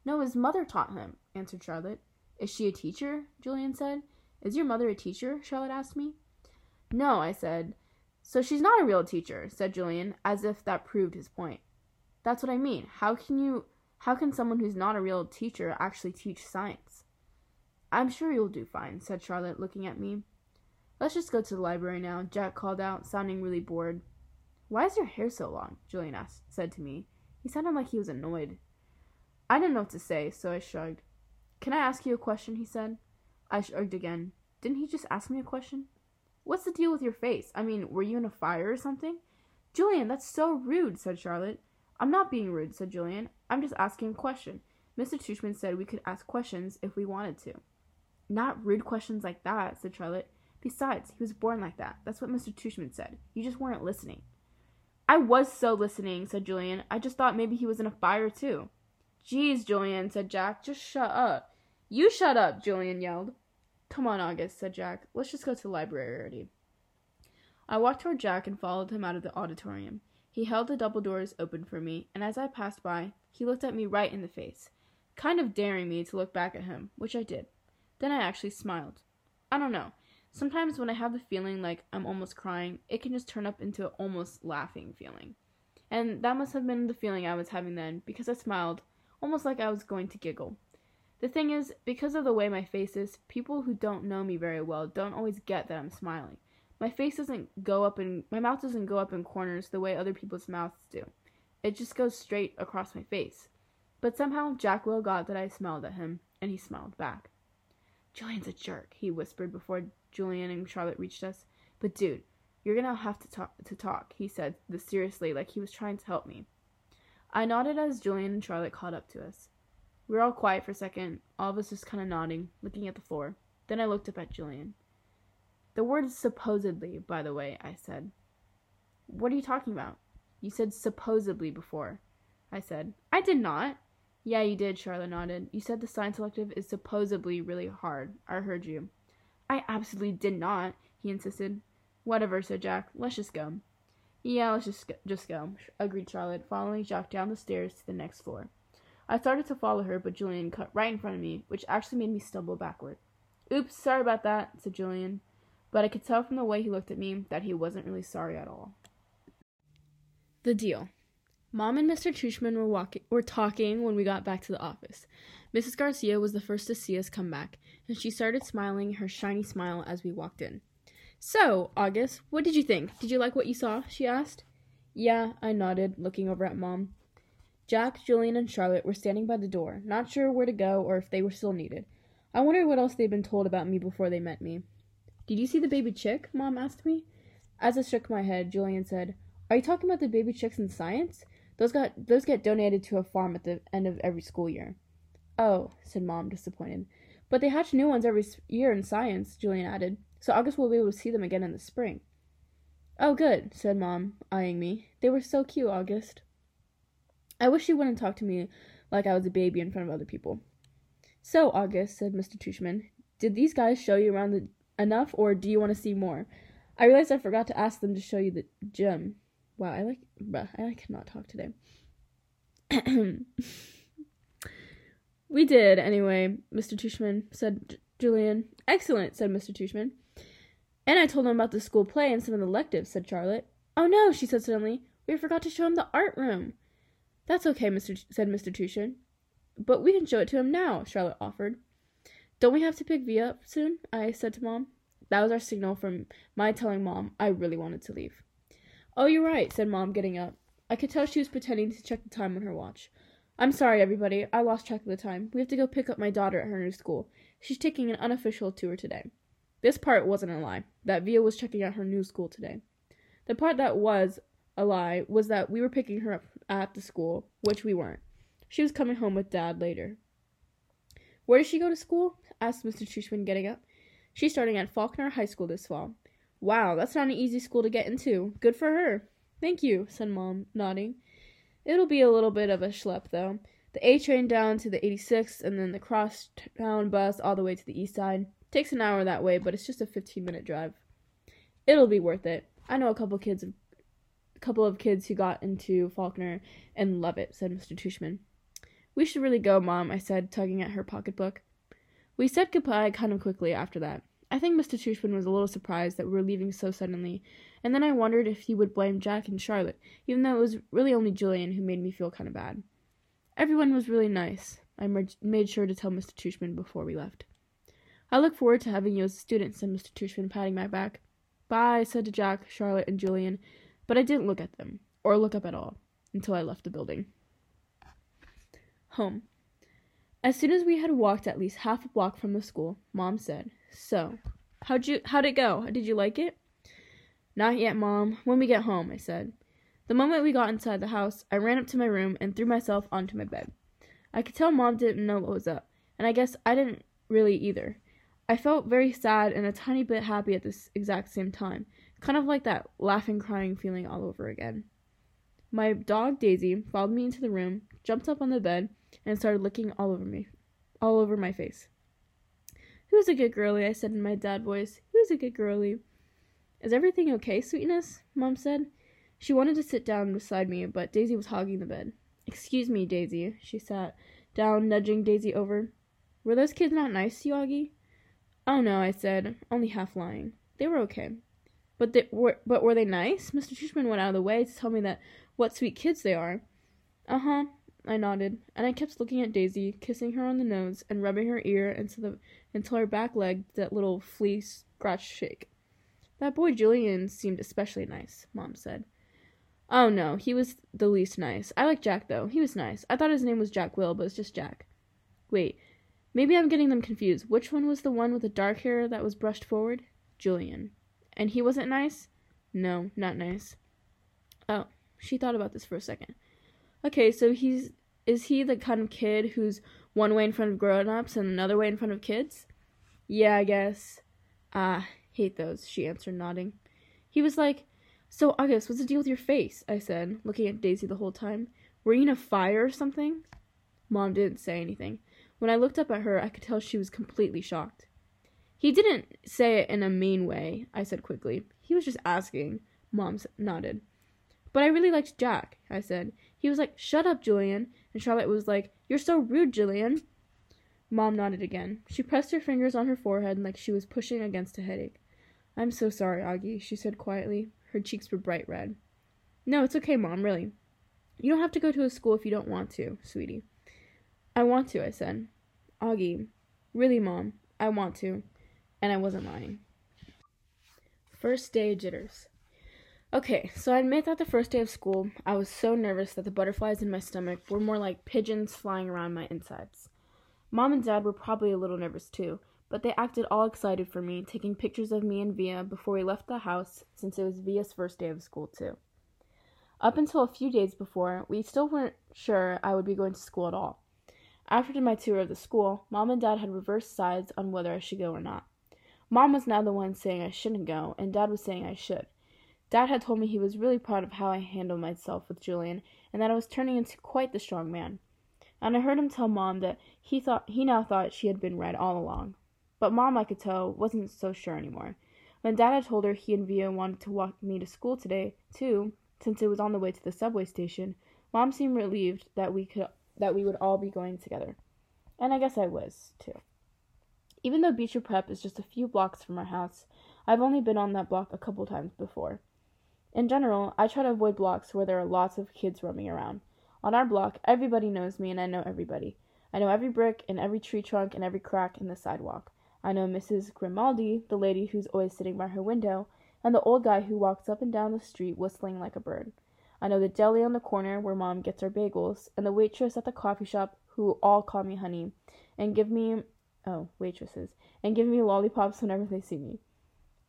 No, his mother taught him, answered Charlotte. Is she a teacher? Julian said. Is your mother a teacher? Charlotte asked me. No, I said. So she's not a real teacher, said Julian, as if that proved his point. That's what I mean. How can you how can someone who's not a real teacher actually teach science? I'm sure you'll do fine, said Charlotte, looking at me. Let's just go to the library now, Jack called out, sounding really bored. Why is your hair so long? Julian asked, said to me. He sounded like he was annoyed. I didn't know what to say, so I shrugged. Can I ask you a question? he said. I shrugged again. Didn't he just ask me a question? What's the deal with your face? I mean, were you in a fire or something? Julian, that's so rude, said Charlotte. I'm not being rude, said Julian. I'm just asking a question. Mr. Tushman said we could ask questions if we wanted to. Not rude questions like that, said Charlotte. Besides, he was born like that. That's what Mr. Tushman said. You just weren't listening. I was so listening, said Julian. I just thought maybe he was in a fire too. Geez, Julian, said Jack. Just shut up. You shut up, Julian yelled. Come on, August, said Jack. Let's just go to the library already. I walked toward Jack and followed him out of the auditorium. He held the double doors open for me, and as I passed by, he looked at me right in the face, kind of daring me to look back at him, which I did. Then I actually smiled. I don't know. Sometimes when I have the feeling like I'm almost crying, it can just turn up into an almost laughing feeling. And that must have been the feeling I was having then, because I smiled, almost like I was going to giggle. The thing is, because of the way my face is, people who don't know me very well don't always get that I'm smiling. My face doesn't go up in my mouth doesn't go up in corners the way other people's mouths do. It just goes straight across my face. But somehow Jack Will got that I smiled at him, and he smiled back. Julian's a jerk, he whispered before Julian and Charlotte reached us. But dude, you're gonna have to talk to talk, he said this seriously, like he was trying to help me. I nodded as Julian and Charlotte caught up to us. We were all quiet for a second, all of us just kind of nodding, looking at the floor. Then I looked up at Julian. The word supposedly, by the way, I said. What are you talking about? You said supposedly before. I said. I did not. Yeah, you did, Charlotte nodded. You said the science elective is supposedly really hard. I heard you. I absolutely did not, he insisted. Whatever, said Jack. Let's just go. Yeah, let's just go, just go, agreed Charlotte, following Jack down the stairs to the next floor. I started to follow her, but Julian cut right in front of me, which actually made me stumble backward. Oops, sorry about that, said Julian, but I could tell from the way he looked at me that he wasn't really sorry at all. The deal. Mom and Mr. Tushman were walking were talking when we got back to the office. Mrs. Garcia was the first to see us come back, and she started smiling her shiny smile as we walked in. So, August, what did you think? Did you like what you saw? she asked. Yeah, I nodded, looking over at Mom. Jack, Julian, and Charlotte were standing by the door, not sure where to go or if they were still needed. I wondered what else they'd been told about me before they met me. Did you see the baby chick? Mom asked me. As I shook my head, Julian said, Are you talking about the baby chicks in science? Those got those get donated to a farm at the end of every school year. Oh, said Mom, disappointed. But they hatch new ones every year in science, Julian added, so August will be able to see them again in the spring. Oh, good, said Mom, eyeing me. They were so cute, August. I wish you wouldn't talk to me like I was a baby in front of other people. So, August, said Mr. Tushman, did these guys show you around the, enough, or do you want to see more? I realized I forgot to ask them to show you the gym. Wow, I like, bruh, I cannot talk today. we did, anyway, Mr. Tushman, said Julian. Excellent, said Mr. Tushman. And I told him about the school play and some of the electives, said Charlotte. Oh no, she said suddenly. We forgot to show him the art room. That's okay, Mr. said Mr. Tushman. But we can show it to him now, Charlotte offered. Don't we have to pick Via up soon? I said to Mom. That was our signal from my telling Mom I really wanted to leave. Oh, you're right, said Mom, getting up. I could tell she was pretending to check the time on her watch. I'm sorry, everybody. I lost track of the time. We have to go pick up my daughter at her new school. She's taking an unofficial tour today. This part wasn't a lie, that Via was checking out her new school today. The part that was a lie was that we were picking her up at the school, which we weren't. She was coming home with Dad later. Where does she go to school? asked Mr. Tushman, getting up. She's starting at Faulkner High School this fall. Wow, that's not an easy school to get into. Good for her. Thank you, said Mom, nodding. It'll be a little bit of a schlep, though. The A train down to the 86th, and then the cross-town bus all the way to the east side. Takes an hour that way, but it's just a 15-minute drive. It'll be worth it. I know a couple kids, a couple of kids who got into Faulkner and love it," said Mr. Tushman. We should really go, Mom, I said, tugging at her pocketbook. We said goodbye kind of quickly after that. I think Mr. Tushman was a little surprised that we were leaving so suddenly, and then I wondered if he would blame Jack and Charlotte, even though it was really only Julian who made me feel kind of bad. Everyone was really nice. I made sure to tell Mr. Tushman before we left. I look forward to having you as a student, said Mr. Tushman, patting my back. Bye, I said to Jack, Charlotte, and Julian, but I didn't look at them, or look up at all, until I left the building. Home. As soon as we had walked at least half a block from the school, Mom said, "So, how'd you how'd it go? Did you like it?" "Not yet, Mom. When we get home," I said. The moment we got inside the house, I ran up to my room and threw myself onto my bed. I could tell Mom didn't know what was up, and I guess I didn't really either. I felt very sad and a tiny bit happy at this exact same time, kind of like that laughing crying feeling all over again. My dog Daisy followed me into the room, jumped up on the bed, and started licking all over me, all over my face. Who's a good girlie? I said in my dad voice. Who's a good girlie? Is everything okay, sweetness? Mom said. She wanted to sit down beside me, but Daisy was hogging the bed. Excuse me, Daisy. She sat down, nudging Daisy over. Were those kids not nice to you, Augie? Oh no, I said, only half lying. They were okay. But they were, but were they nice? Mr. Tushman went out of the way to tell me that what sweet kids they are. Uh huh. I nodded, and I kept looking at Daisy, kissing her on the nose and rubbing her ear until the until her back leg did that little flea scratch shake. That boy Julian seemed especially nice, Mom said. Oh no, he was the least nice. I like Jack though. He was nice. I thought his name was Jack Will, but it's just Jack. Wait, maybe I'm getting them confused. Which one was the one with the dark hair that was brushed forward? Julian. And he wasn't nice? No, not nice. Oh, she thought about this for a second. Okay, so he's is he the kind of kid who's one way in front of grown-ups and another way in front of kids? Yeah, I guess. Ah, hate those, she answered, nodding. He was like, So, August, what's the deal with your face? I said, looking at Daisy the whole time. Were you in a fire or something? Mom didn't say anything. When I looked up at her, I could tell she was completely shocked. He didn't say it in a mean way, I said quickly. He was just asking. Mom nodded. But I really liked Jack, I said. He was like, Shut up, Julian. And Charlotte was like, You're so rude, Julian. Mom nodded again. She pressed her fingers on her forehead like she was pushing against a headache. I'm so sorry, Augie, she said quietly. Her cheeks were bright red. No, it's okay, Mom, really. You don't have to go to a school if you don't want to, sweetie. I want to, I said. Augie, really, Mom, I want to. And I wasn't lying. First day jitters. Okay, so I admit that the first day of school, I was so nervous that the butterflies in my stomach were more like pigeons flying around my insides. Mom and Dad were probably a little nervous too, but they acted all excited for me, taking pictures of me and Via before we left the house since it was Via's first day of school too. Up until a few days before, we still weren't sure I would be going to school at all. After my tour of the school, Mom and Dad had reversed sides on whether I should go or not. Mom was now the one saying I shouldn't go, and Dad was saying I should. Dad had told me he was really proud of how I handled myself with Julian and that I was turning into quite the strong man. And I heard him tell Mom that he thought he now thought she had been right all along. But Mom, I could tell, wasn't so sure anymore. When Dad had told her he and Via wanted to walk me to school today, too, since it was on the way to the subway station, Mom seemed relieved that we could that we would all be going together. And I guess I was, too. Even though Beecher Prep is just a few blocks from our house, I've only been on that block a couple times before. In general, I try to avoid blocks where there are lots of kids roaming around. On our block, everybody knows me and I know everybody. I know every brick and every tree trunk and every crack in the sidewalk. I know Mrs. Grimaldi, the lady who's always sitting by her window, and the old guy who walks up and down the street whistling like a bird. I know the deli on the corner where mom gets her bagels, and the waitress at the coffee shop who all call me honey and give me oh, waitresses, and give me lollipops whenever they see me.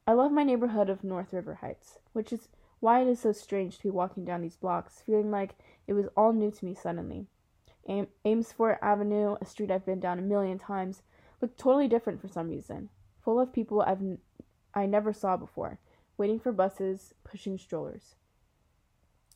I love my neighborhood of North River Heights, which is why it is so strange to be walking down these blocks, feeling like it was all new to me suddenly. Am- Amesfort Avenue, a street I've been down a million times, looked totally different for some reason, full of people I've n- I never saw before, waiting for buses, pushing strollers.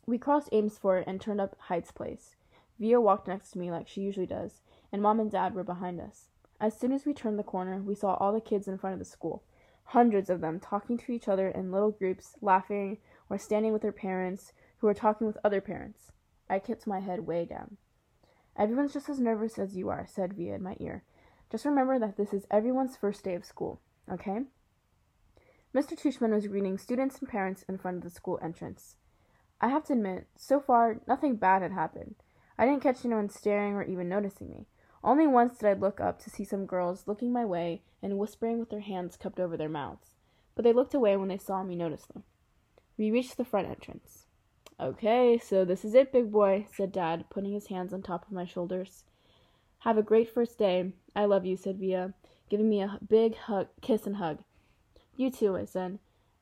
We crossed Amesfort and turned up Heights Place. Via walked next to me like she usually does, and Mom and Dad were behind us. As soon as we turned the corner, we saw all the kids in front of the school, hundreds of them talking to each other in little groups, laughing, or standing with their parents who are talking with other parents. I kept my head way down. Everyone's just as nervous as you are, said Via in my ear. Just remember that this is everyone's first day of school, okay? Mr. Tushman was greeting students and parents in front of the school entrance. I have to admit, so far, nothing bad had happened. I didn't catch anyone staring or even noticing me. Only once did I look up to see some girls looking my way and whispering with their hands cupped over their mouths, but they looked away when they saw me notice them. We reached the front entrance. Okay, so this is it, big boy, said Dad, putting his hands on top of my shoulders. Have a great first day. I love you, said Via, giving me a big hug, kiss and hug. You too, I said.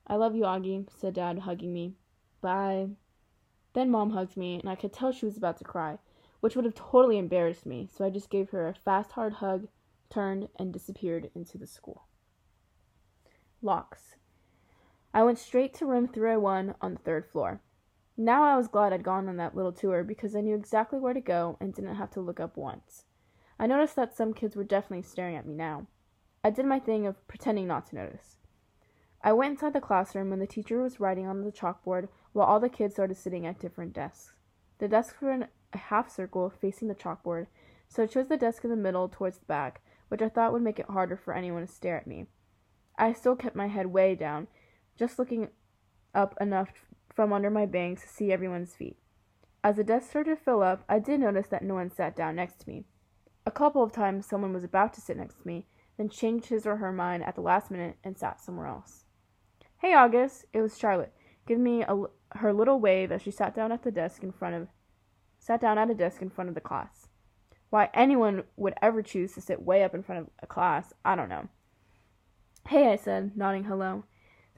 I love you, Augie, said Dad, hugging me. Bye. Then Mom hugged me, and I could tell she was about to cry, which would have totally embarrassed me, so I just gave her a fast, hard hug, turned, and disappeared into the school. Locks. I went straight to room 301 on the third floor. Now I was glad I'd gone on that little tour because I knew exactly where to go and didn't have to look up once. I noticed that some kids were definitely staring at me now. I did my thing of pretending not to notice. I went inside the classroom when the teacher was writing on the chalkboard while all the kids started sitting at different desks. The desks were in a half circle facing the chalkboard, so I chose the desk in the middle towards the back, which I thought would make it harder for anyone to stare at me. I still kept my head way down just looking up enough from under my bangs to see everyone's feet. As the desk started to fill up, I did notice that no one sat down next to me. A couple of times someone was about to sit next to me, then changed his or her mind at the last minute and sat somewhere else. Hey, August! It was Charlotte, giving me a, her little wave as she sat down at the desk in front of sat down at a desk in front of the class. Why anyone would ever choose to sit way up in front of a class, I don't know. Hey, I said, nodding hello.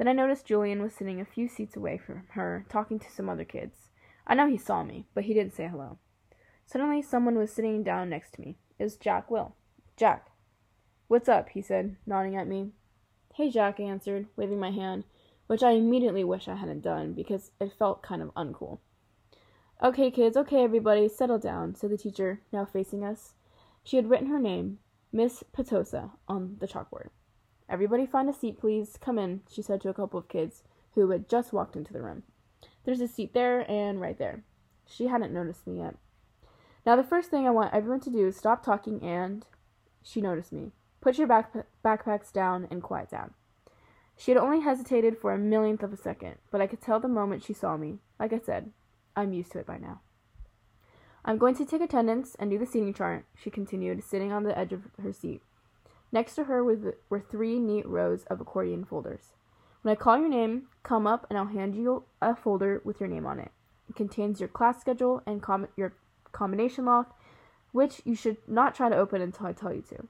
Then I noticed Julian was sitting a few seats away from her, talking to some other kids. I know he saw me, but he didn't say hello. Suddenly, someone was sitting down next to me. It was Jack Will. Jack. What's up? he said, nodding at me. Hey, Jack, I answered, waving my hand, which I immediately wish I hadn't done because it felt kind of uncool. Okay, kids, okay, everybody, settle down, said the teacher, now facing us. She had written her name, Miss Petosa, on the chalkboard. Everybody find a seat, please. Come in, she said to a couple of kids who had just walked into the room. There's a seat there and right there. She hadn't noticed me yet. Now, the first thing I want everyone to do is stop talking and. She noticed me. Put your back- backpacks down and quiet down. She had only hesitated for a millionth of a second, but I could tell the moment she saw me. Like I said, I'm used to it by now. I'm going to take attendance and do the seating chart, she continued, sitting on the edge of her seat. Next to her were three neat rows of accordion folders. When I call your name, come up and I'll hand you a folder with your name on it. It contains your class schedule and com- your combination lock, which you should not try to open until I tell you to.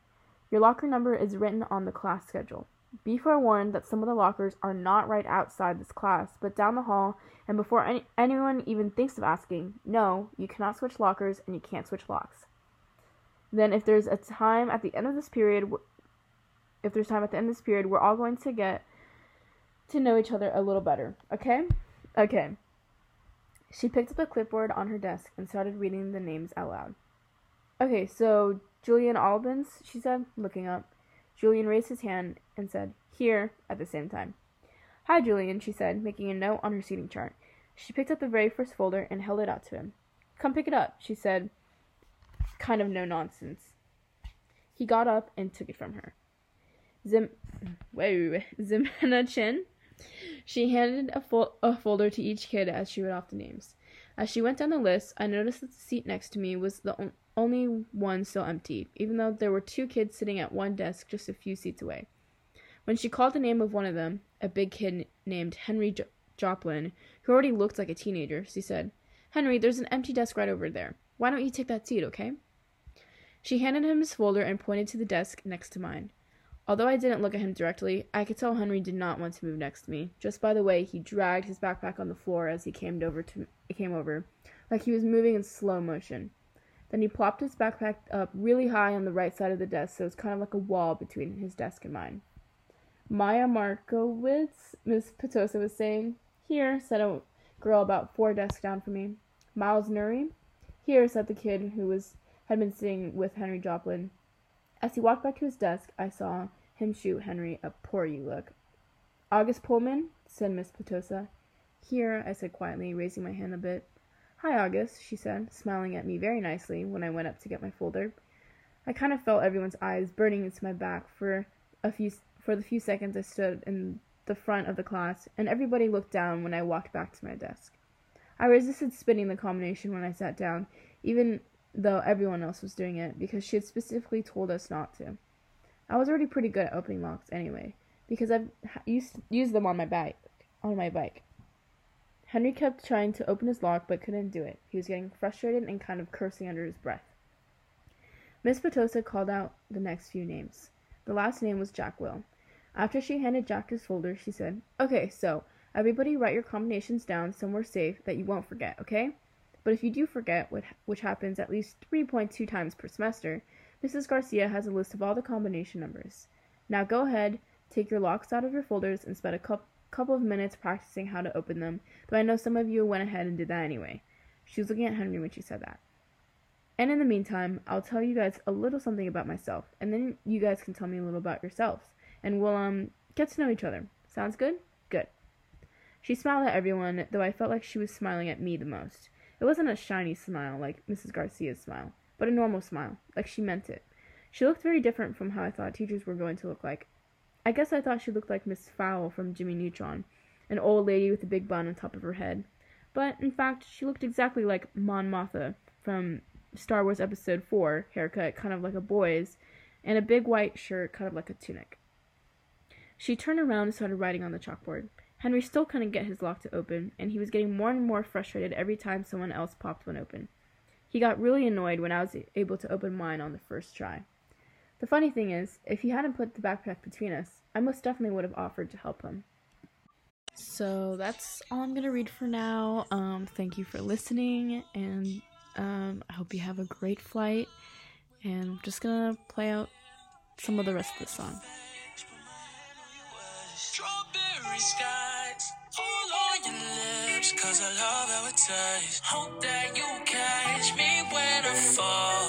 Your locker number is written on the class schedule. Be forewarned that some of the lockers are not right outside this class, but down the hall, and before any- anyone even thinks of asking, no, you cannot switch lockers and you can't switch locks. Then, if there's a time at the end of this period if there's time at the end of this period, we're all going to get to know each other a little better, okay? Okay. She picked up a clipboard on her desk and started reading the names out loud. Okay, so Julian Albans, she said, looking up. Julian raised his hand and said, Here, at the same time. Hi, Julian, she said, making a note on her seating chart. She picked up the very first folder and held it out to him. Come pick it up, she said, kind of no nonsense. He got up and took it from her. Zim, wait, Ximena Chin. She handed a, fol- a folder to each kid as she read off the names. As she went down the list, I noticed that the seat next to me was the on- only one still empty, even though there were two kids sitting at one desk just a few seats away. When she called the name of one of them, a big kid named Henry jo- Joplin, who already looked like a teenager, she said, Henry, there's an empty desk right over there. Why don't you take that seat, okay? She handed him his folder and pointed to the desk next to mine. Although I didn't look at him directly, I could tell Henry did not want to move next to me, just by the way he dragged his backpack on the floor as he came over to came over, like he was moving in slow motion. Then he plopped his backpack up really high on the right side of the desk, so it was kind of like a wall between his desk and mine. Maya Markowitz, Miss Petosa was saying. Here, said a girl about four desks down from me. Miles Noury. Here, said the kid who was had been sitting with Henry Joplin. As he walked back to his desk, I saw him shoot Henry a poor you look. August Pullman, said Miss Petosa. Here, I said quietly, raising my hand a bit. Hi, August, she said, smiling at me very nicely when I went up to get my folder. I kind of felt everyone's eyes burning into my back for a few for the few seconds I stood in the front of the class, and everybody looked down when I walked back to my desk. I resisted spitting the combination when I sat down, even though everyone else was doing it, because she had specifically told us not to. I was already pretty good at opening locks anyway, because I've used used them on my bike. On my bike. Henry kept trying to open his lock but couldn't do it. He was getting frustrated and kind of cursing under his breath. Miss Petosa called out the next few names. The last name was Jack Will. After she handed Jack his folder, she said, Okay, so everybody write your combinations down somewhere safe that you won't forget, okay? But if you do forget, which happens at least 3.2 times per semester, Mrs. Garcia has a list of all the combination numbers. Now go ahead, take your locks out of your folders, and spend a couple of minutes practicing how to open them, though I know some of you went ahead and did that anyway. She was looking at Henry when she said that. And in the meantime, I'll tell you guys a little something about myself, and then you guys can tell me a little about yourselves, and we'll um get to know each other. Sounds good? Good. She smiled at everyone, though I felt like she was smiling at me the most. It wasn't a shiny smile like Mrs. Garcia's smile, but a normal smile, like she meant it. She looked very different from how I thought teachers were going to look like. I guess I thought she looked like Miss Fowl from Jimmy Neutron, an old lady with a big bun on top of her head. But in fact, she looked exactly like Mon Mothma from Star Wars Episode 4, haircut kind of like a boy's, and a big white shirt kind of like a tunic. She turned around and started writing on the chalkboard. Henry still couldn't get his lock to open, and he was getting more and more frustrated every time someone else popped one open. He got really annoyed when I was able to open mine on the first try. The funny thing is, if he hadn't put the backpack between us, I most definitely would have offered to help him. So that's all I'm gonna read for now. Um, thank you for listening, and um, I hope you have a great flight. And I'm just gonna play out some of the rest of the song. Strawberry skies cause I love how it tastes. Hope that you catch me when I fall.